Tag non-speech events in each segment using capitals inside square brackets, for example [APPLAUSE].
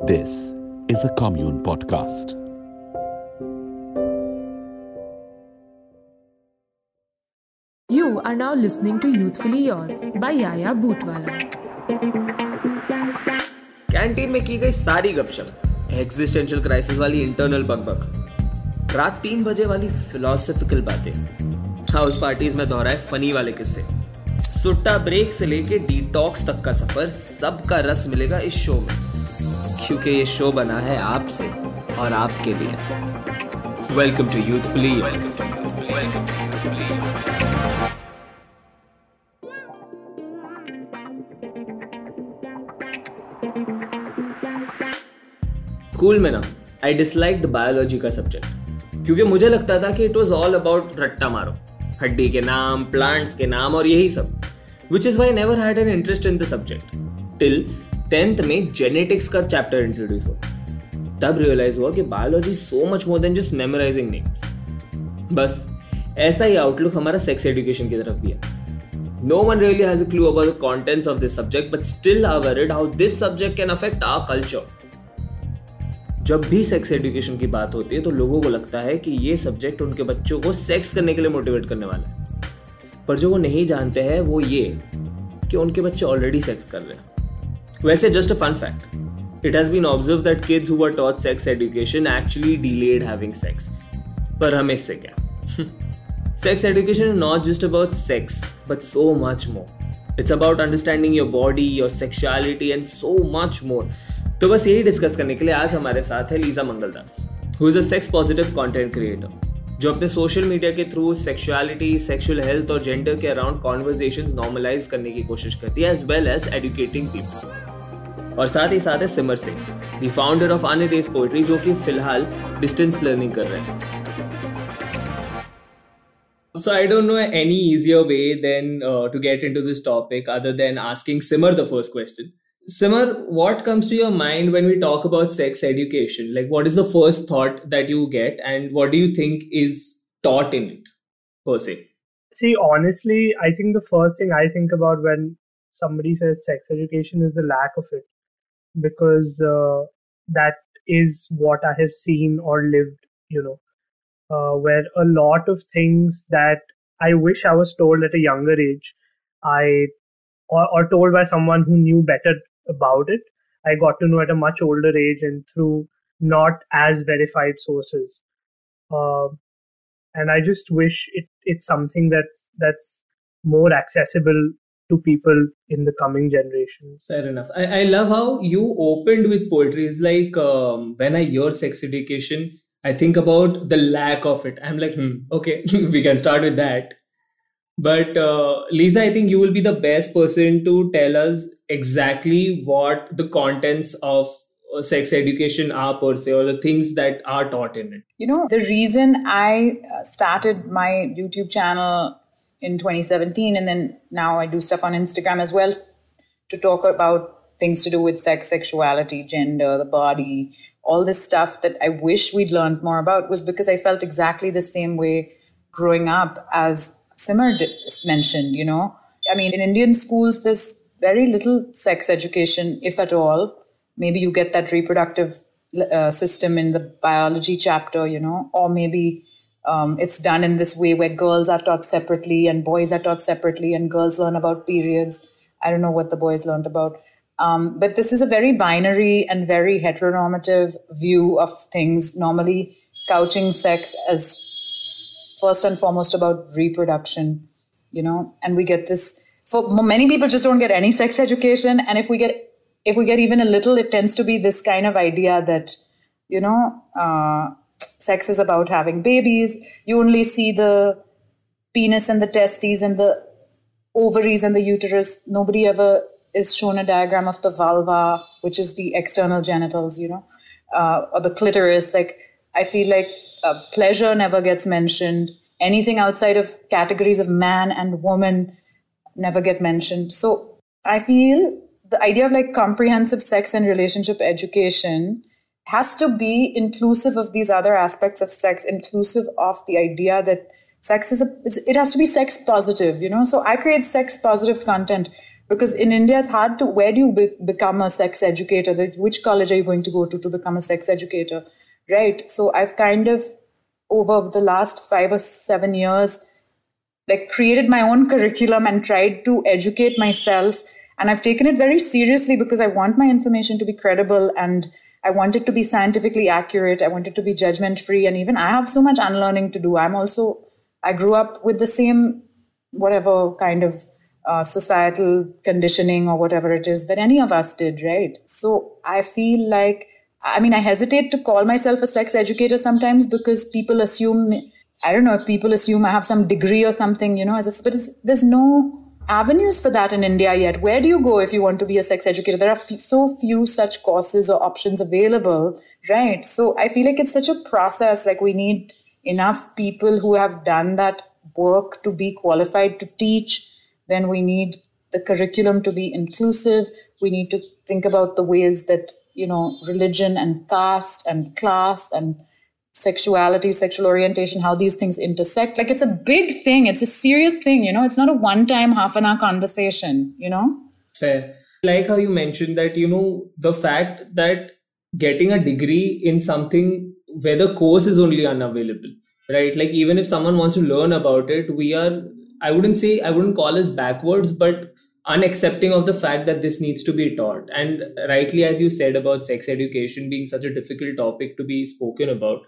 This is a Commune Podcast. You are now listening to Youthfully Yours by Yaya Bootwala. Canteen में की गई सारी गपशप existential crisis वाली इंटरनल बकबक रात तीन बजे वाली फिलोसफिकल बातें हाउस पार्टीज़ में दोहराए फनी वाले किस्से सुट्टा ब्रेक से लेके डिटॉक्स तक का सफ़र सबका रस मिलेगा इस शो में क्योंकि ये शो बना है आपसे और आपके लिए। वेलकम टू यूथफुली स्कूल में ना आई डिसलाइक्ड बायोलॉजी का सब्जेक्ट क्योंकि मुझे लगता था कि इट वॉज़ ऑल अबाउट रट्टा मारो, हड्डी के नाम प्लांट्स के नाम और यही सब which is why never had an interest in the subject till tenth में जेनेटिक्स का चैप्टर इंट्रोड्यूस हो तब रियलाइज़ हुआ कि biology so much more than just memorising names बस ऐसा ही आउटलुक हमारा सेक्स एजुकेशन की तरफ़ भी है। No one really has a clue about the contents of this subject, but still are worried how this subject can affect our. जब भी सेक्स एजुकेशन की बात होती है तो लोगों को लगता है कि ये सब्जेक्ट उनके बच्चों को सेक्स करने के लिए मोटिवेट करने वाला है। पर जो वो नहीं जानते हैं वो ये कि उनके बच्चे ऑलरेडी सेक्स कर रहे हैं। वैसे just a fun fact it has been observe that kids who are taught sex education actually delayed having sex पर हमें इससे क्या [LAUGHS] sex education is not just about sex, but so much more. It's about understanding your body, your sexuality, and so much more. तो बस यही discuss करने के लिए आज हमारे साथ है Leeza Mangaldas who is a sex positive content creator जो अपने सोशल मीडिया के थ्रू सेक्सुअलिटी सेक्सुअल हेल्थ और जेंडर के अराउंड कॉन्वर्जेशन नॉर्मलाइज करने की कोशिश करती है as well as educating people और साथ ही साथ है Simar Singh the founder of आने अनरेस पोइट्री जो कि फ़िलहाल डिस्टेंस लर्निंग कर रहे हैं So I don't know any easier way than uh, to get into this topic other than asking Simar the first question. Simar, what comes to your mind when we talk about sex education? Like, what is the first thought that you get, and what do you think is taught in it, per se? See, honestly, I think the first thing I think about when somebody says sex education is the lack of it, because uh, that is what I have seen or lived, you know, uh, where a lot of things that I wish I was told at a younger age, I or, or told by someone who knew better about it, I got to know at a much older age and through not as verified sources. Uh, and I just wish it, it's something that's that's more accessible to people in the coming generations. Fair enough. I, I love how you opened with poetry. It's like um, when I hear sex education, I think about the lack of it. I'm like, hmm, okay, [LAUGHS] we can start with that. But uh, Leeza, I think you will be the best person to tell us exactly what the contents of uh, sex education are per se, or the things that are taught in it. You know, the reason I uh, started my YouTube channel in 2017, and then now I do stuff on Instagram as well to talk about things to do with sex, sexuality, gender, the body, all this stuff that I wish we'd learned more about was because I felt exactly the same way growing up as Simar mentioned, you know. I mean, in Indian schools, there's very little sex education, if at all. Maybe you get that reproductive uh, system in the biology chapter, you know, or maybe um, it's done in this way where girls are taught separately and boys are taught separately and girls learn about periods. I don't know what the boys learned about. Um, but this is a very binary and very heteronormative view of things, normally couching sex as first and foremost about reproduction, you know, and we get this for many people just don't get any sex education. And if we get if we get even a little, it tends to be this kind of idea that, you know, uh, sex is about having babies. You only see the penis and the testes and the ovaries and the uterus. Nobody ever is shown a diagram of the vulva, which is the external genitals, you know, uh, or the clitoris. Like, I feel like uh, pleasure never gets mentioned. Anything outside of categories of man and woman never get mentioned. So I feel the idea of like comprehensive sex and relationship education has to be inclusive of these other aspects of sex, inclusive of the idea that sex is a, it has to be sex positive, you know? So I create sex positive content because in India it's hard to where do you be, become a sex educator? Which college are you going to go to to become a sex educator, right? So I've kind of over the last five or seven years like created my own curriculum and tried to educate myself and i've taken it very seriously because i want my information to be credible and i want it to be scientifically accurate. I want it to be judgment free and even i have so much unlearning to do. I'm also i grew up with the same whatever kind of uh, societal conditioning or whatever it is that any of us did right? So i feel like i mean i hesitate to call myself a sex educator sometimes because people assume I don't know if people assume I have some degree or something, you know, as a, but there's no avenues for that in India yet. Where do you go if you want to be a sex educator? There are f- so few such courses or options available, right? So I feel like it's such a process. Like we need enough people who have done that work to be qualified to teach. Then we need the curriculum to be inclusive. We need to think about the ways that, you know, religion and caste and class and sexuality, sexual orientation, how these things intersect. Like it's a big thing. It's a serious thing, you know. It's not a one time half an hour conversation, you know? Fair. Like how you mentioned that, you know, the fact that getting a degree in something where the course is only unavailable, right? Like even if someone wants to learn about it, we are, I wouldn't say, I wouldn't call us backwards, but unaccepting of the fact that this needs to be taught. And rightly, as you said about sex education being such a difficult topic to be spoken about,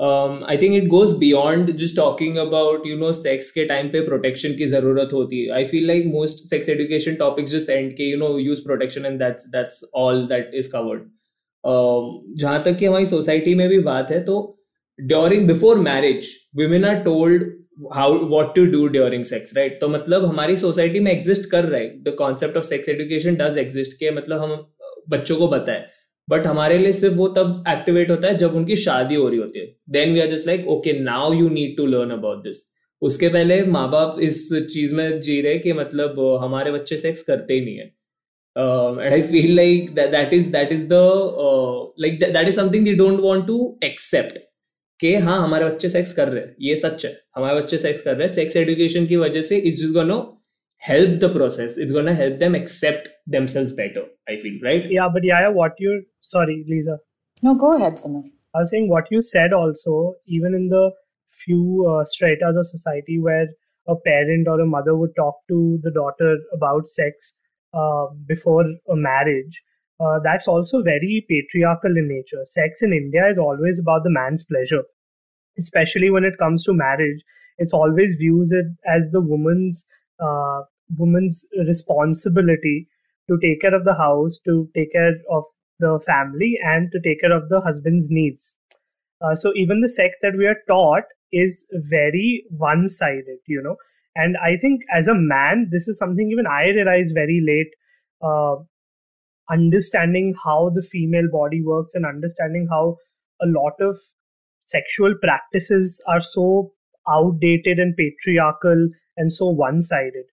I think it goes beyond just talking about you know sex के time पे protection की ज़रूरत होती है। I feel like most sex education topics just end के you know use protection and that's that's all that is covered जहाँ तक की हमारी सोसाइटी में भी बात है तो during before marriage women are told how what to do during sex right तो मतलब हमारी सोसाइटी में एग्जिस्ट कर रहा है। The concept of sex education does exist के मतलब हम बच्चों को बताए बट हमारे लिए सिर्फ़ वो तब एक्टिवेट होता है जब उनकी शादी हो रही होती है। Then we are just like okay now you need to learn about this उसके पहले माँ बाप इस चीज़ में जी रहे कि मतलब हमारे बच्चे सेक्स करते ही नहीं है। And I feel like that is that is the like that is something they don't want to accept कि हाँ हमारे बच्चे सेक्स कर रहे हैं। ये सच है। हमारे बच्चे सेक्स कर रहे हैं। सेक्स एजुकेशन की वजह से it's just gonna help the process. It's gonna help them accept themselves better. I feel right. Yeah, but yeah, what you sorry, Leeza. No, go ahead, Simar. I was saying what you said also, even in the few uh, stratas of society where a parent or a mother would talk to the daughter about sex uh, before a marriage, uh, that's also very patriarchal in nature. Sex in India is always about the man's pleasure, especially when it comes to marriage. It's always views it as the woman's uh, woman's responsibility to take care of the house, to take care of the family, and to take care of the husband's needs. Uh, so even the sex that we are taught is very one-sided, you know. And I think as a man, this is something even I realized very late. Uh, understanding how the female body works and understanding how a lot of sexual practices are so outdated and patriarchal and so one sided.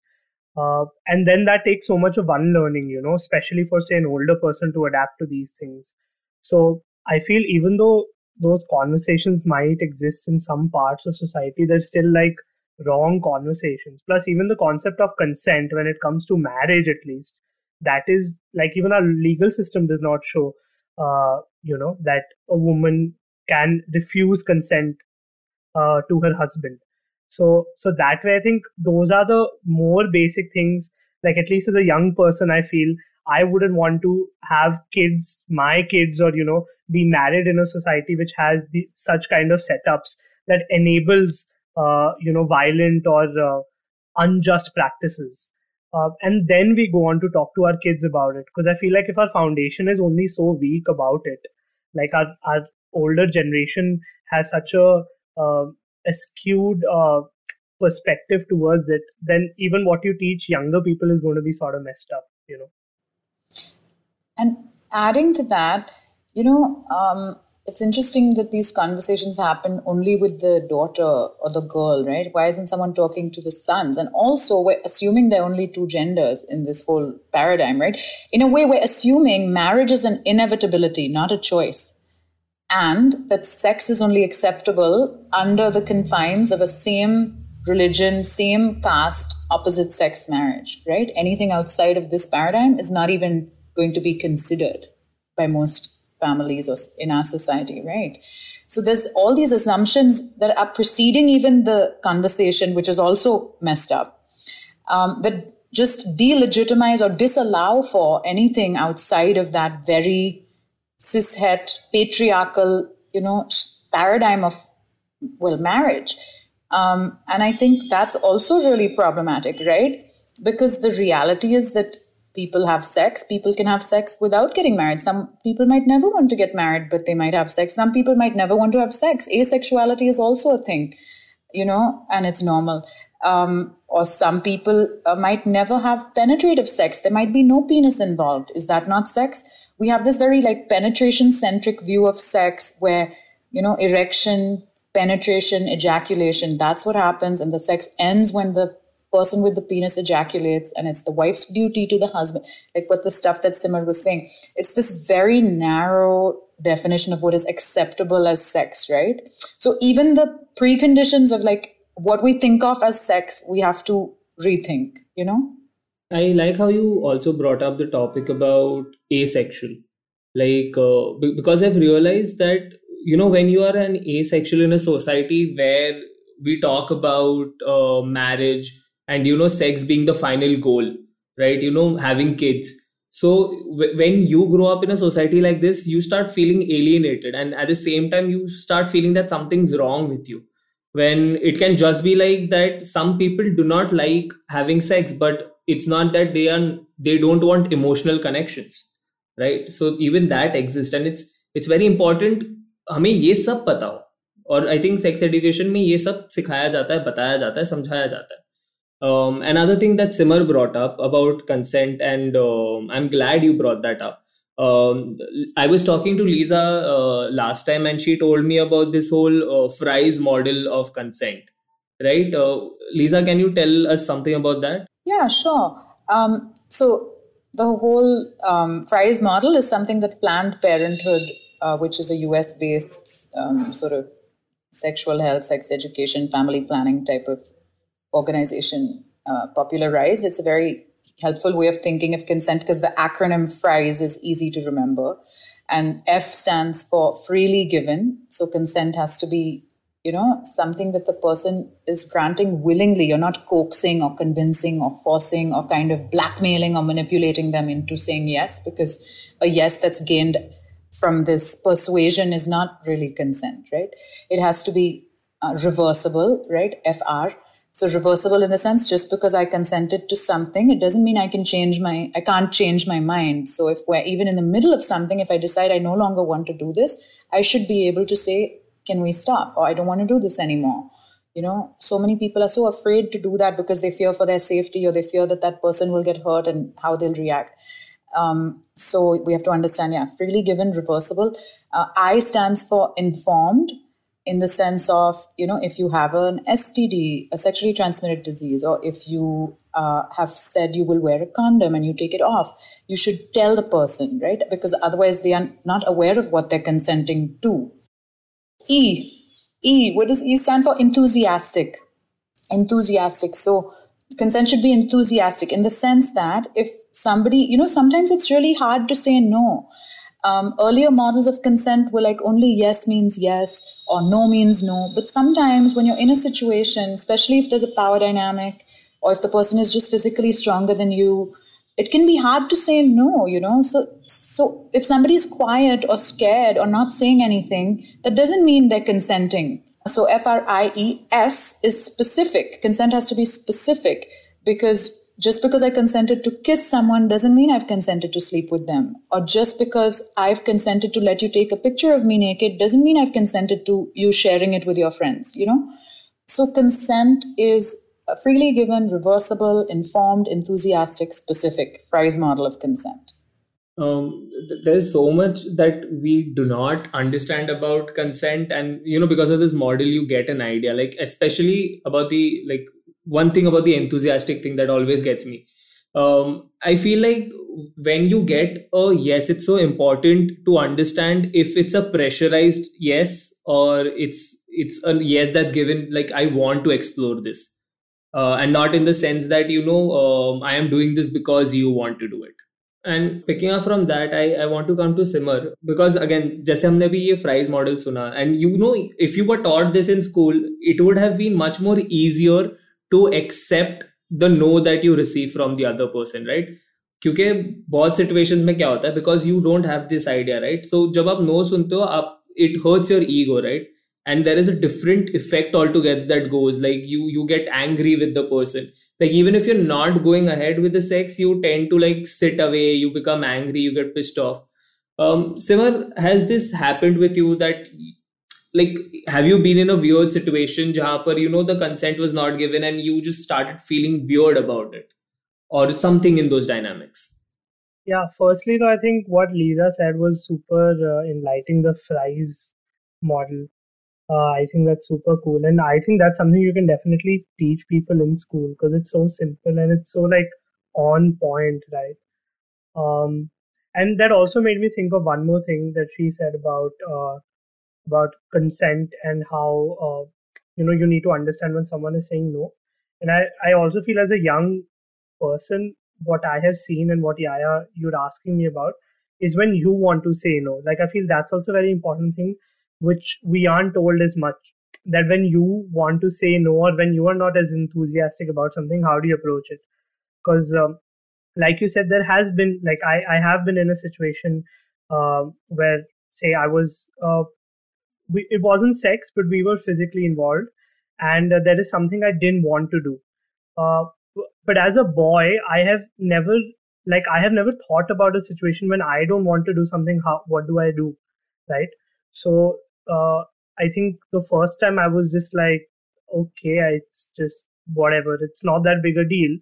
Uh, and then that takes so much of unlearning, you know, especially for, say, an older person to adapt to these things. So I feel even though those conversations might exist in some parts of society, they're still like wrong conversations. Plus, even the concept of consent when it comes to marriage, at least, that is like even our legal system does not show, uh, you know, that a woman can refuse consent uh, to her husband. So so that way, I think those are the more basic things. Like at least as a young person, I feel I wouldn't want to have kids, my kids, or you know, be married in a society which has the, such kind of setups that enables uh, you know violent or uh, unjust practices. Uh, and then we go on to talk to our kids about it because I feel like if our foundation is only so weak about it, like our our older generation has such a uh, a skewed uh, perspective towards it, then even what you teach younger people is going to be sort of messed up, you know. And adding to that, you know, um, it's interesting that these conversations happen only with the daughter or the girl, right? Why isn't someone talking to the sons? And also, we're assuming there are only two genders in this whole paradigm, right? In a way, we're assuming marriage is an inevitability, not a choice and that sex is only acceptable under the confines of a same religion, same caste, opposite sex marriage, right? Anything outside of this paradigm is not even going to be considered by most families or in our society, right? So there's all these assumptions that are preceding even the conversation, which is also messed up, um, that just delegitimize or disallow for anything outside of that very cishet patriarchal, you know, paradigm of well marriage. Um, and I think that's also really problematic, right? Because the reality is that people have sex. People can have sex without getting married. Some people might never want to get married, but they might have sex. Some people might never want to have sex. Asexuality is also a thing, you know, and it's normal. Um, or some people uh, might never have penetrative sex. There might be no penis involved. Is that not sex? We have this very like penetration centric view of sex where, you know, erection, penetration, ejaculation, that's what happens. And the sex ends when the person with the penis ejaculates and it's the wife's duty to the husband like what the stuff that simar was saying it's this very narrow definition of what is acceptable as sex right so even the preconditions of like what we think of as sex we have to rethink you know? I like how you also brought up the topic about asexual. Like uh, because i've realized that you know when you are an asexual in a society where we talk about uh, marriage and you know sex being the final goal right? You know having kids. So w- when you grow up in a society like this you start feeling alienated and at the same time you start feeling that something's wrong with you when it can just be like that some people do not like having sex but it's not that they are they don't want emotional connections right? So even that exists and it's it's very important हमें ये सब पता हो और I think sex education में ये सब सिखाया जाता है बताया जाता है समझाया जाता है। um, Another thing that Simar brought up about consent, and um, I'm glad you brought that up, um, I was talking to Leeza uh, last time, and she told me about this whole uh, Fries model of consent. Right, uh, Leeza, can you tell us something about that? Yeah, sure. Um, so the whole um, Fries model is something that Planned Parenthood, uh, which is a US-based um, sort of sexual health, sex education, family planning type of organization uh, popularized. It's a very helpful way of thinking of consent because the acronym FRIES is easy to remember. And F stands for freely given. So consent has to be, you know, something that the person is granting willingly. You're not coaxing or convincing or forcing or kind of blackmailing or manipulating them into saying yes, because a yes that's gained from this persuasion is not really consent, right? It has to be uh, reversible, right? FR so reversible in the sense, just because I consented to something, it doesn't mean I can change my, I can't change my mind. So if we're even in the middle of something, if I decide I no longer want to do this, I should be able to say, can we stop? Or I don't want to do this anymore. You know, so many people are so afraid to do that because they fear for their safety or they fear that that person will get hurt and how they'll react. Um, so we have to understand, yeah, freely given, reversible. Uh, I stands for informed in the sense of, you know, if you have an STD, a sexually transmitted disease, or if you uh, have said you will wear a condom and you take it off, you should tell the person, right? Because otherwise they are not aware of what they're consenting to. E. E. What does E stand for? Enthusiastic. Enthusiastic. So consent should be enthusiastic in the sense that if somebody, you know, sometimes it's really hard to say no um, earlier models of consent were like only yes means yes or no means no. But sometimes when you're in a situation, especially if there's a power dynamic or if the person is just physically stronger than you, it can be hard to say no, you know? So, so if somebody's quiet or scared or not saying anything, that doesn't mean they're consenting. So F R I E S is specific. Consent has to be specific because just because I consented to kiss someone doesn't mean I've consented to sleep with them. Or just because I've consented to let you take a picture of me naked doesn't mean I've consented to you sharing it with your friends, you know? So consent is freely given, reversible, informed, enthusiastic, specific Fries model of consent. Um, there's so much that we do not understand about consent and you know because of this model you get an idea like especially about the like one thing about the enthusiastic thing that always gets me. Um, i feel like when you get a yes it's so important to understand if it's a pressurized yes or it's it's a yes that's given like i want to explore this. Uh, and not in the sense that you know um, i am doing this because you want to do it. And picking up from that i, I want to come to simar because again जैसे हमने भी ये fries model सुना and you know if you were taught this in school it would have been much more easier to accept the no that you receive from the other person right क्योंकि बहुत situations में क्या होता है because you don't have this idea right so जब आप no सुनते हो आप it hurts your ego right and there is a different effect altogether that goes like you you get angry with the person like even if you're not going ahead with the sex you tend to like sit away you become angry you get pissed off um simar has this happened with you that like have you been in a weird situation par you know the consent was not given and you just started feeling weird about it? Or something in those dynamics? Yeah firstly though i think what leeza said was super uh, enlightening the fries model. Uh, I think that's super cool, and I think that's something you can definitely teach people in school because it's so simple and it's so like on point, right? Um, and that also made me think of one more thing that she said about uh, about consent and how uh, you know you need to understand when someone is saying no. And I I also feel as a young person, what I have seen and what Yahya you're asking me about is when you want to say no. Like I feel that's also a very important thing which we aren't told as much that when you want to say no or when you are not as enthusiastic about something how do you approach it because um, like you said there has been like i, I have been in a situation uh, where say i was uh, we, it wasn't sex but we were physically involved and uh, that is something i didn't want to do uh, but as a boy i have never like i have never thought about a situation when i don't want to do something how what do i do right so uh, I think the first time I was just like, okay, it's just whatever. It's not that big a deal.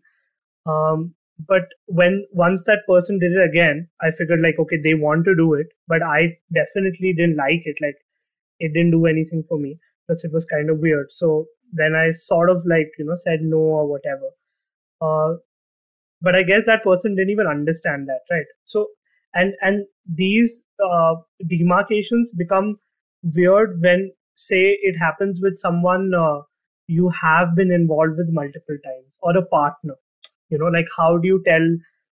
Um, but when once that person did it again, I figured like, okay, they want to do it, but I definitely didn't like it. Like, it didn't do anything for me. Plus, it was kind of weird. So then I sort of like you know said no or whatever. Uh, but I guess that person didn't even understand that, right? So and and these uh, demarcations become weird when say it happens with someone uh, you have been involved with multiple times or a partner you know like how do you tell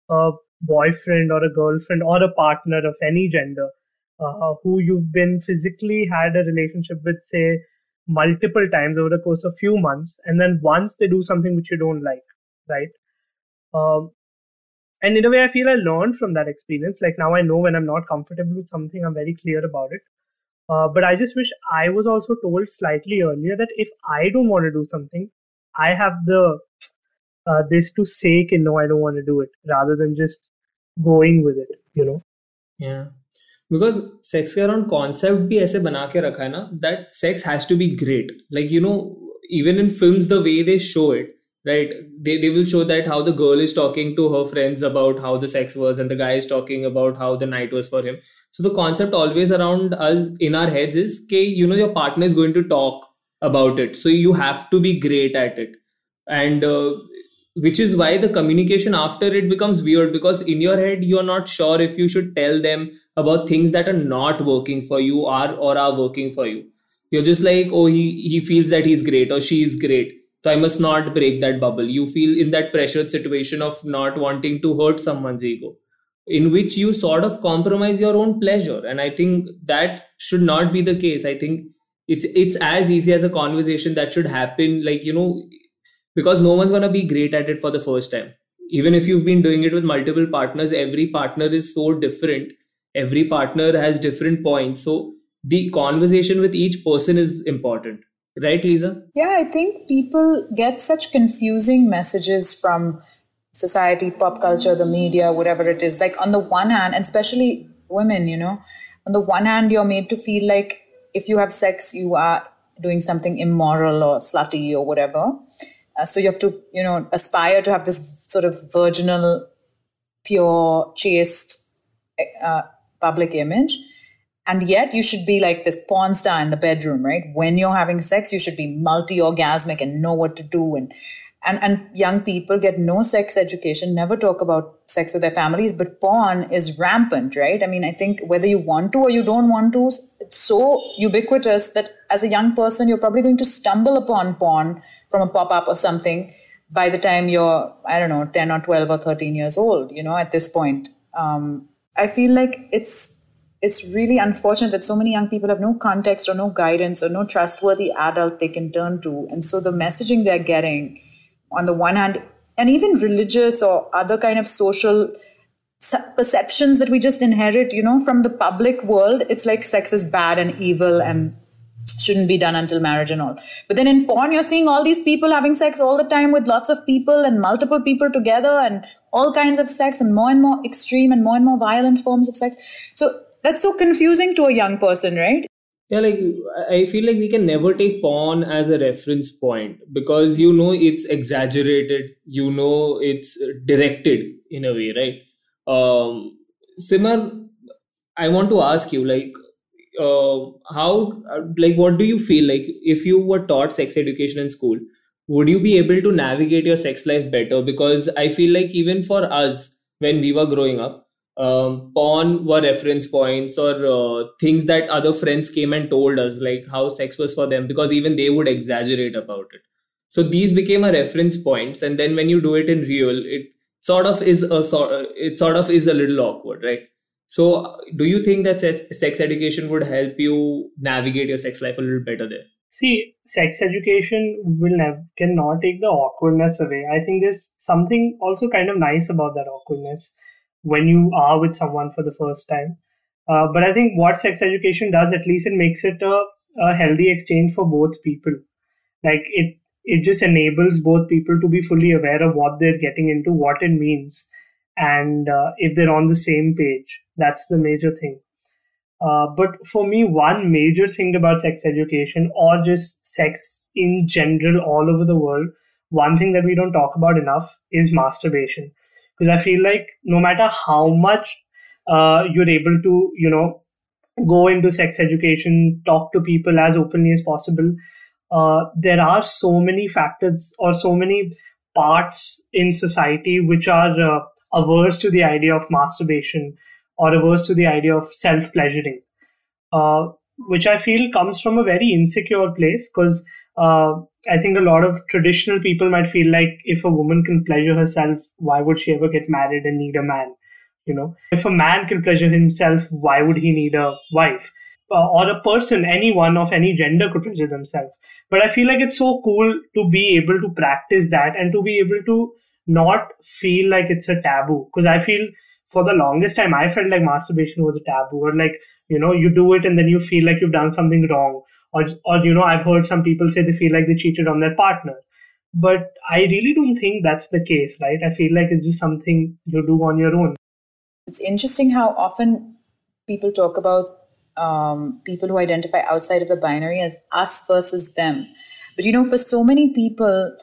a boyfriend or a girlfriend or a partner of any gender uh, who you've been physically had a relationship with say multiple times over the course of few months and then once they do something which you don't like right um, and in a way i feel i learned from that experience like now i know when i'm not comfortable with something i'm very clear about it uh, but I just wish I was also told slightly earlier that if I don't want to do something, I have the uh, this to say कि no, I don't want to do it, rather than just going with it, you know. Yeah. Because sex के around concept भी ऐसे बना के रखा है ना that sex has to be great like you know even in films the way they show it right they, they will show that how the girl is talking to her friends about how the sex was and the guy is talking about how the night was for him so the concept always around us in our heads is okay, you know, your partner is going to talk about it. So you have to be great at it. And uh, which is why the communication after it becomes weird because in your head, you're not sure if you should tell them about things that are not working for you or, or are working for you. You're just like, oh, he, he feels that he's great or she's great. So I must not break that bubble. You feel in that pressured situation of not wanting to hurt someone's ego in which you sort of compromise your own pleasure and i think that should not be the case i think it's it's as easy as a conversation that should happen like you know because no one's going to be great at it for the first time even if you've been doing it with multiple partners every partner is so different every partner has different points so the conversation with each person is important right leeza yeah i think people get such confusing messages from society, pop culture, the media, whatever it is. Like on the one hand, and especially women, you know, on the one hand, you're made to feel like if you have sex, you are doing something immoral or slutty or whatever. Uh, so you have to, you know, aspire to have this sort of virginal, pure, chaste uh, public image. And yet you should be like this porn star in the bedroom, right? When you're having sex, you should be multi orgasmic and know what to do and and, and young people get no sex education, never talk about sex with their families, but porn is rampant, right? I mean, I think whether you want to or you don't want to, it's so ubiquitous that as a young person, you're probably going to stumble upon porn from a pop up or something by the time you're, I don't know, 10 or 12 or 13 years old, you know, at this point. Um, I feel like it's it's really unfortunate that so many young people have no context or no guidance or no trustworthy adult they can turn to. And so the messaging they're getting on the one hand, and even religious or other kind of social perceptions that we just inherit, you know, from the public world, it's like sex is bad and evil and shouldn't be done until marriage and all. But then in porn, you're seeing all these people having sex all the time with lots of people and multiple people together and all kinds of sex and more and more extreme and more and more violent forms of sex. So that's so confusing to a young person, right? Yeah, like I feel like we can never take porn as a reference point because you know it's exaggerated, you know it's directed in a way, right? Um, Simar, I want to ask you, like, uh, how, like, what do you feel like if you were taught sex education in school? Would you be able to navigate your sex life better? Because I feel like even for us, when we were growing up, um, porn were reference points or uh, things that other friends came and told us, like how sex was for them, because even they would exaggerate about it. So these became a reference points, and then when you do it in real, it sort of is a sort. It sort of is a little awkward, right? So, do you think that sex education would help you navigate your sex life a little better there? See, sex education will never cannot take the awkwardness away. I think there's something also kind of nice about that awkwardness when you are with someone for the first time. Uh, but I think what sex education does, at least it makes it a, a healthy exchange for both people. Like it, it just enables both people to be fully aware of what they're getting into, what it means, and uh, if they're on the same page. That's the major thing. Uh, but for me, one major thing about sex education or just sex in general all over the world, one thing that we don't talk about enough is masturbation because I feel like no matter how much uh, you're able to, you know, go into sex education, talk to people as openly as possible, uh, there are so many factors or so many parts in society which are uh, averse to the idea of masturbation or averse to the idea of self pleasuring, uh, which I feel comes from a very insecure place because uh, I think a lot of traditional people might feel like if a woman can pleasure herself, why would she ever get married and need a man? You know, if a man can pleasure himself, why would he need a wife? Uh, or a person, anyone of any gender could pleasure themselves. But I feel like it's so cool to be able to practice that and to be able to not feel like it's a taboo. Because I feel for the longest time, I felt like masturbation was a taboo, or like, you know, you do it and then you feel like you've done something wrong. Or or you know i've heard some people say they feel like they cheated on their partner. But i really don't think that's the case right? I feel like it's just something you do on your own. It's interesting how often people talk about um, people who identify outside of the binary as us versus them. But you know for so many people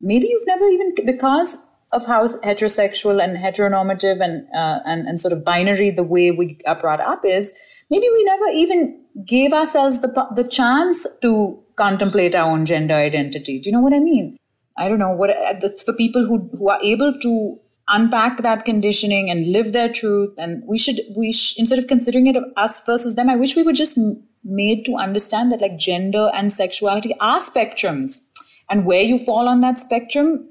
maybe you've never even because of how heterosexual and heteronormative and uh, and and sort of binary the way we are brought up is maybe we never even gave ourselves the, the chance to contemplate our own gender identity. Do you know what I mean? I don't know what for people who who are able to unpack that conditioning and live their truth. And we should we sh- instead of considering it us versus them, I wish we were just made to understand that like gender and sexuality are spectrums, and where you fall on that spectrum,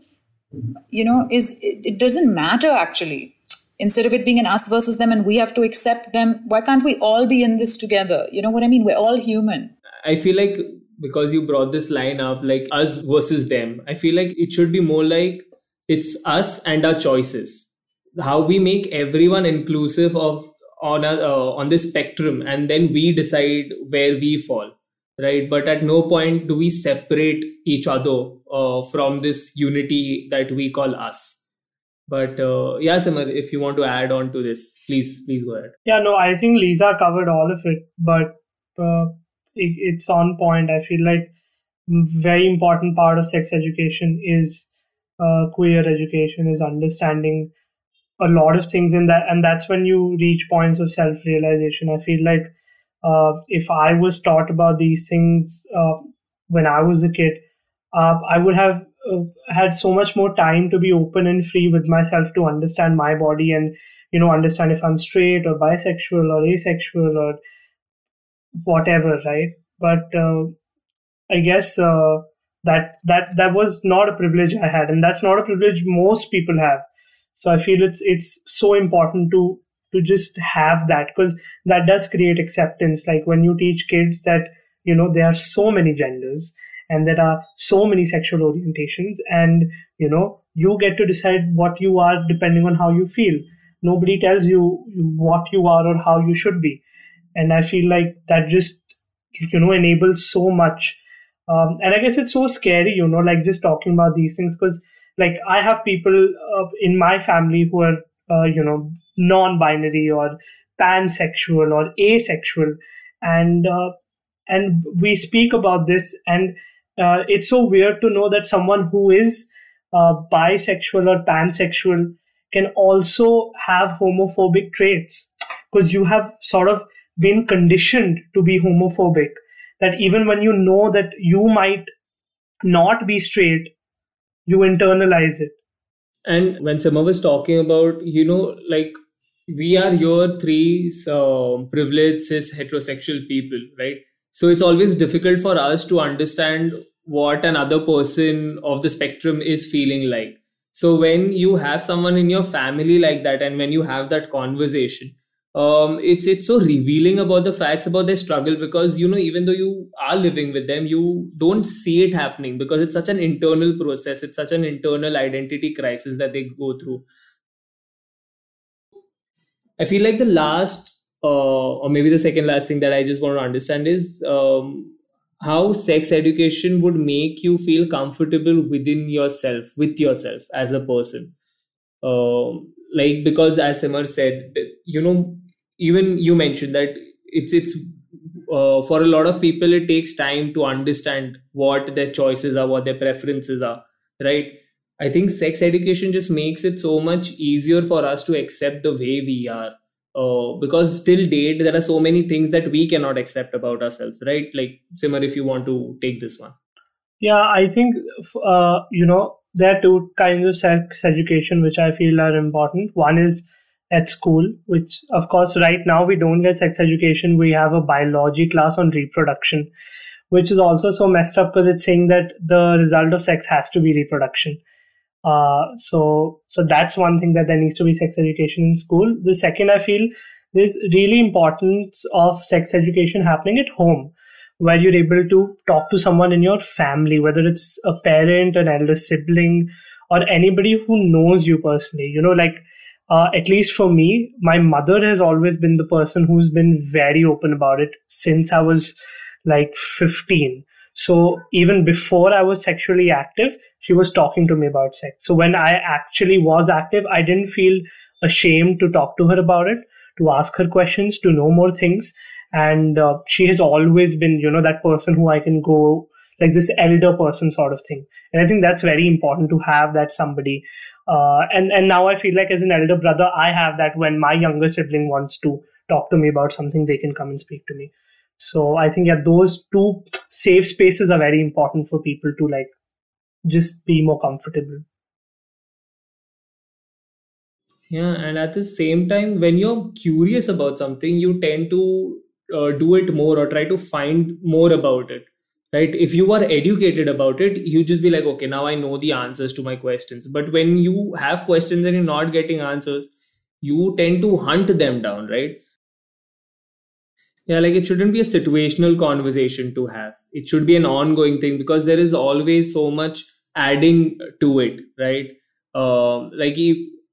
you know, is it, it doesn't matter actually. Instead of it being an us versus them and we have to accept them why can't we all be in this together? You know what i mean? We're all human. I feel like because you brought this line up like us versus them i feel like it should be more like it's us and our choices. How we make everyone inclusive of on a, uh, on this spectrum and then we decide where we fall right but at no point do we separate each other uh, from this unity that we call us but uh, yeah, Simar, if you want to add on to this, please, please go ahead. Yeah, no, I think Leeza covered all of it, but uh, it, it's on point. I feel like very important part of sex education is uh, queer education, is understanding a lot of things in that, and that's when you reach points of self realization. I feel like uh, if I was taught about these things uh, when I was a kid, uh, I would have uh, had so much more time to be open and free with myself to understand my body and you know understand if i'm straight or bisexual or asexual or whatever right? But uh, i guess that that that was not a privilege i had and that's not a privilege most people have. So i feel it's it's so important to to just have that because that does create acceptance. Like when you teach kids that you know there are so many genders and there are so many sexual orientations and you know you get to decide what you are depending on how you feel. Nobody tells you what you are or how you should be. And i feel like that just you know enables so much. Um, and i guess it's so scary you know like just talking about these things because like i have people uh, in my family who are uh, you know non-binary or pansexual or asexual. And uh, and we speak about this and uh, it's so weird to know that someone who is uh, bisexual or pansexual can also have homophobic traits. Because you have sort of been conditioned to be homophobic. That even when you know that you might not be straight you internalize it. And when Simar was talking about you know like we are your three uh, privileged cis heterosexual people right? So it's always difficult for us to understand what another person of the spectrum is feeling like. So when you have someone in your family like that and when you have that conversation um, it's it's so revealing about the facts about their struggle because you know even though you are living with them you don't see it happening because it's such an internal process. It's such an internal identity crisis that they go through i feel like the last uh, or maybe the second last thing that i just want to understand is um, how sex education would make you feel comfortable within yourself with yourself as a person. Um, like because as Simar said you know even you mentioned that it's it's uh, for a lot of people it takes time to understand what their choices are what their preferences are right i think sex education just makes it so much easier for us to accept the way we are uh, because till date there are so many things that we cannot accept about ourselves right like simar if you want to take this one yeah i think uh, you know there are two kinds of sex education which i feel are important one is at school, which of course right now we don't get sex education. We have a biology class on reproduction, which is also so messed up because it's saying that the result of sex has to be reproduction. Uh, so so that's one thing that there needs to be sex education in school. The second, I feel there's really importance of sex education happening at home where you're able to talk to someone in your family, whether it's a parent, an elder sibling, or anybody who knows you personally. You know, like uh, at least for me, my mother has always been the person who's been very open about it since I was like 15. So even before I was sexually active, she was talking to me about sex. So when I actually was active, I didn't feel ashamed to talk to her about it, to ask her questions, to know more things. And uh, she has always been, you know, that person who I can go like this elder person sort of thing. And I think that's very important to have that somebody uh, and and now I feel like as an elder brother, I have that when my younger sibling wants to talk to me about something, they can come and speak to me. So I think yeah, those two safe spaces are very important for people to like just be more comfortable. Yeah, and at the same time, when you're curious about something, you tend to uh, do it more or try to find more about it right? If you are educated about it you just be like okay now i know the answers to my questions. But when you have questions and you're not getting answers you tend to hunt them down right? Yeah like it shouldn't be a situational conversation to have. It should be an ongoing thing because there is always so much adding to it right um, like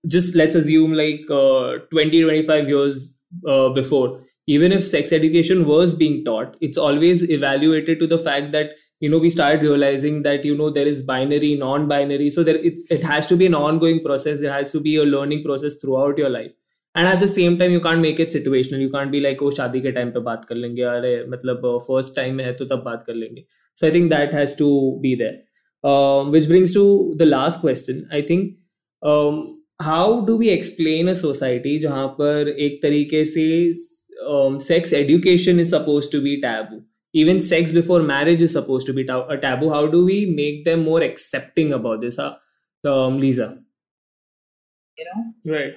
just let's assume like uh, 20 25 years uh, before even if sex education was being taught it's always evaluated to the fact that you know we start realizing that you know there is binary non-binary so there it, it has to be an ongoing process there has to be a learning process throughout your life and at the same time you can't make it situational you can't be like oh शादी के time पे बात कर लेंगे अरे मतलब first time में है तो तब बात कर लेंगे so I think that has to be there um, which brings to the last question. I think um, how do we explain a society जहाँ पर एक um, sex education is supposed to be taboo. Even sex before marriage is supposed to be ta- a taboo. How do we make them more accepting about this, huh? um, Leeza? You know, right?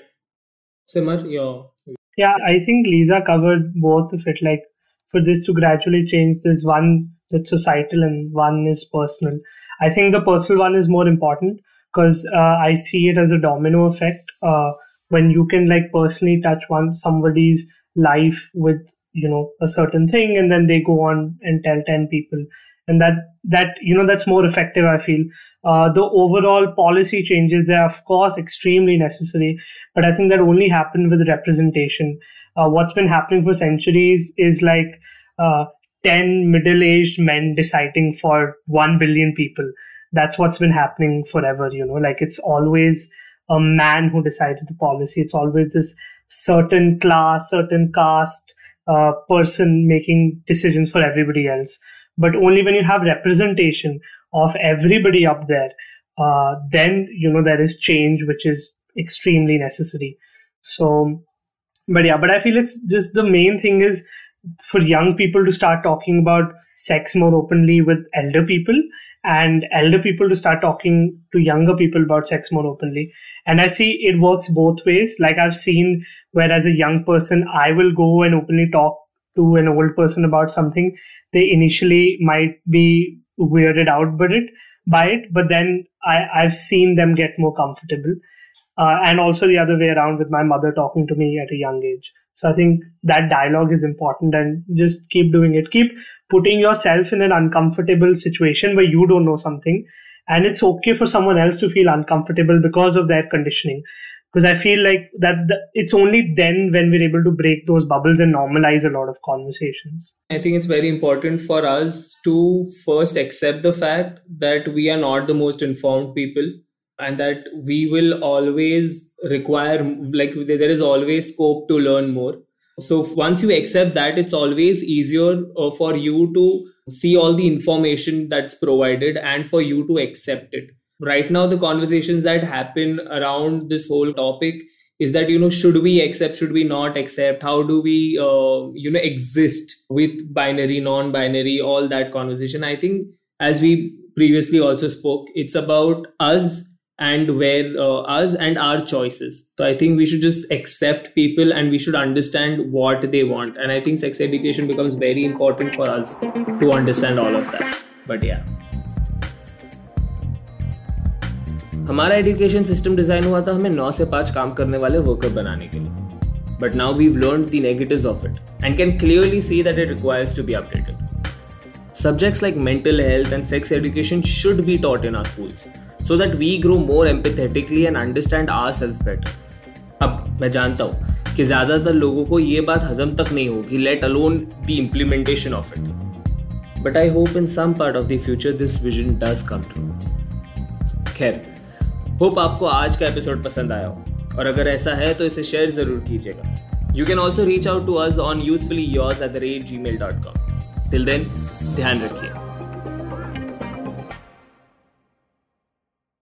Simar, your yeah, I think Leeza covered both of it. Like for this to gradually change, there's one that's societal and one is personal. I think the personal one is more important because uh, I see it as a domino effect. Uh, when you can like personally touch one somebody's life with you know a certain thing, and then they go on and tell ten people, and that that you know that's more effective. I feel uh, the overall policy changes they are of course extremely necessary, but I think that only happen with representation. Uh, what's been happening for centuries is like uh, 10 middle-aged men deciding for 1 billion people. That's what's been happening forever you know like it's always a man who decides the policy. It's always this certain class certain caste uh, person making decisions for everybody else. But only when you have representation of everybody up there uh, then you know there is change which is extremely necessary. So but yeah but i feel it's just the main thing is for young people to start talking about sex more openly with elder people and elder people to start talking to younger people about sex more openly. And i see it works both ways. Like i've seen where as a young person i will go and openly talk to an old person about something. They initially might be weirded out by it by it but then I, i've seen them get more comfortable. Uh, and also the other way around with my mother talking to me at a young age so I think that dialogue is important and just keep doing it. Keep putting yourself in an uncomfortable situation where you don't know something. And it's okay for someone else to feel uncomfortable because of their conditioning. Because I feel like that the, it's only then when we're able to break those bubbles and normalize a lot of conversations. I think it's very important for us to first accept the fact that we are not the most informed people and that we will always require like there is always scope to learn more. So once you accept that it's always easier uh, for you to see all the information that's provided and for you to accept it. Right now the conversations that happen around this whole topic is that you know should we accept should we not accept? How do we uh, you know exist with binary non binary all that conversation? I think as we previously also spoke it's about us and where uh, us and our choices so i think we should just accept people and we should understand what they want and i think sex education becomes very important for us to understand all of that but yeah हमारा education system design हुआ था हमें नौ से पांच काम करने वाले worker बनाने के लिए but now weave learn the negatives of it and can clearly see that it requires to be updated subjects like mental health and sex education should be taught in our schools so we grow more empathetically and understand understand self better अब मैं जानता हूँ कि ज़्यादातर लोगों को ये बात हजम तक नहीं होगी let alone the implementation of it but I hope in some part of the future this vision does come true खैर होप आपको आज का एपिसोड पसंद आया हो। और अगर ऐसा है तो इसे शेयर ज़रूर कीजिएगा। You can also reach out to us on youthfully yours at the rate gmail dot com till then ध्यान रखिए।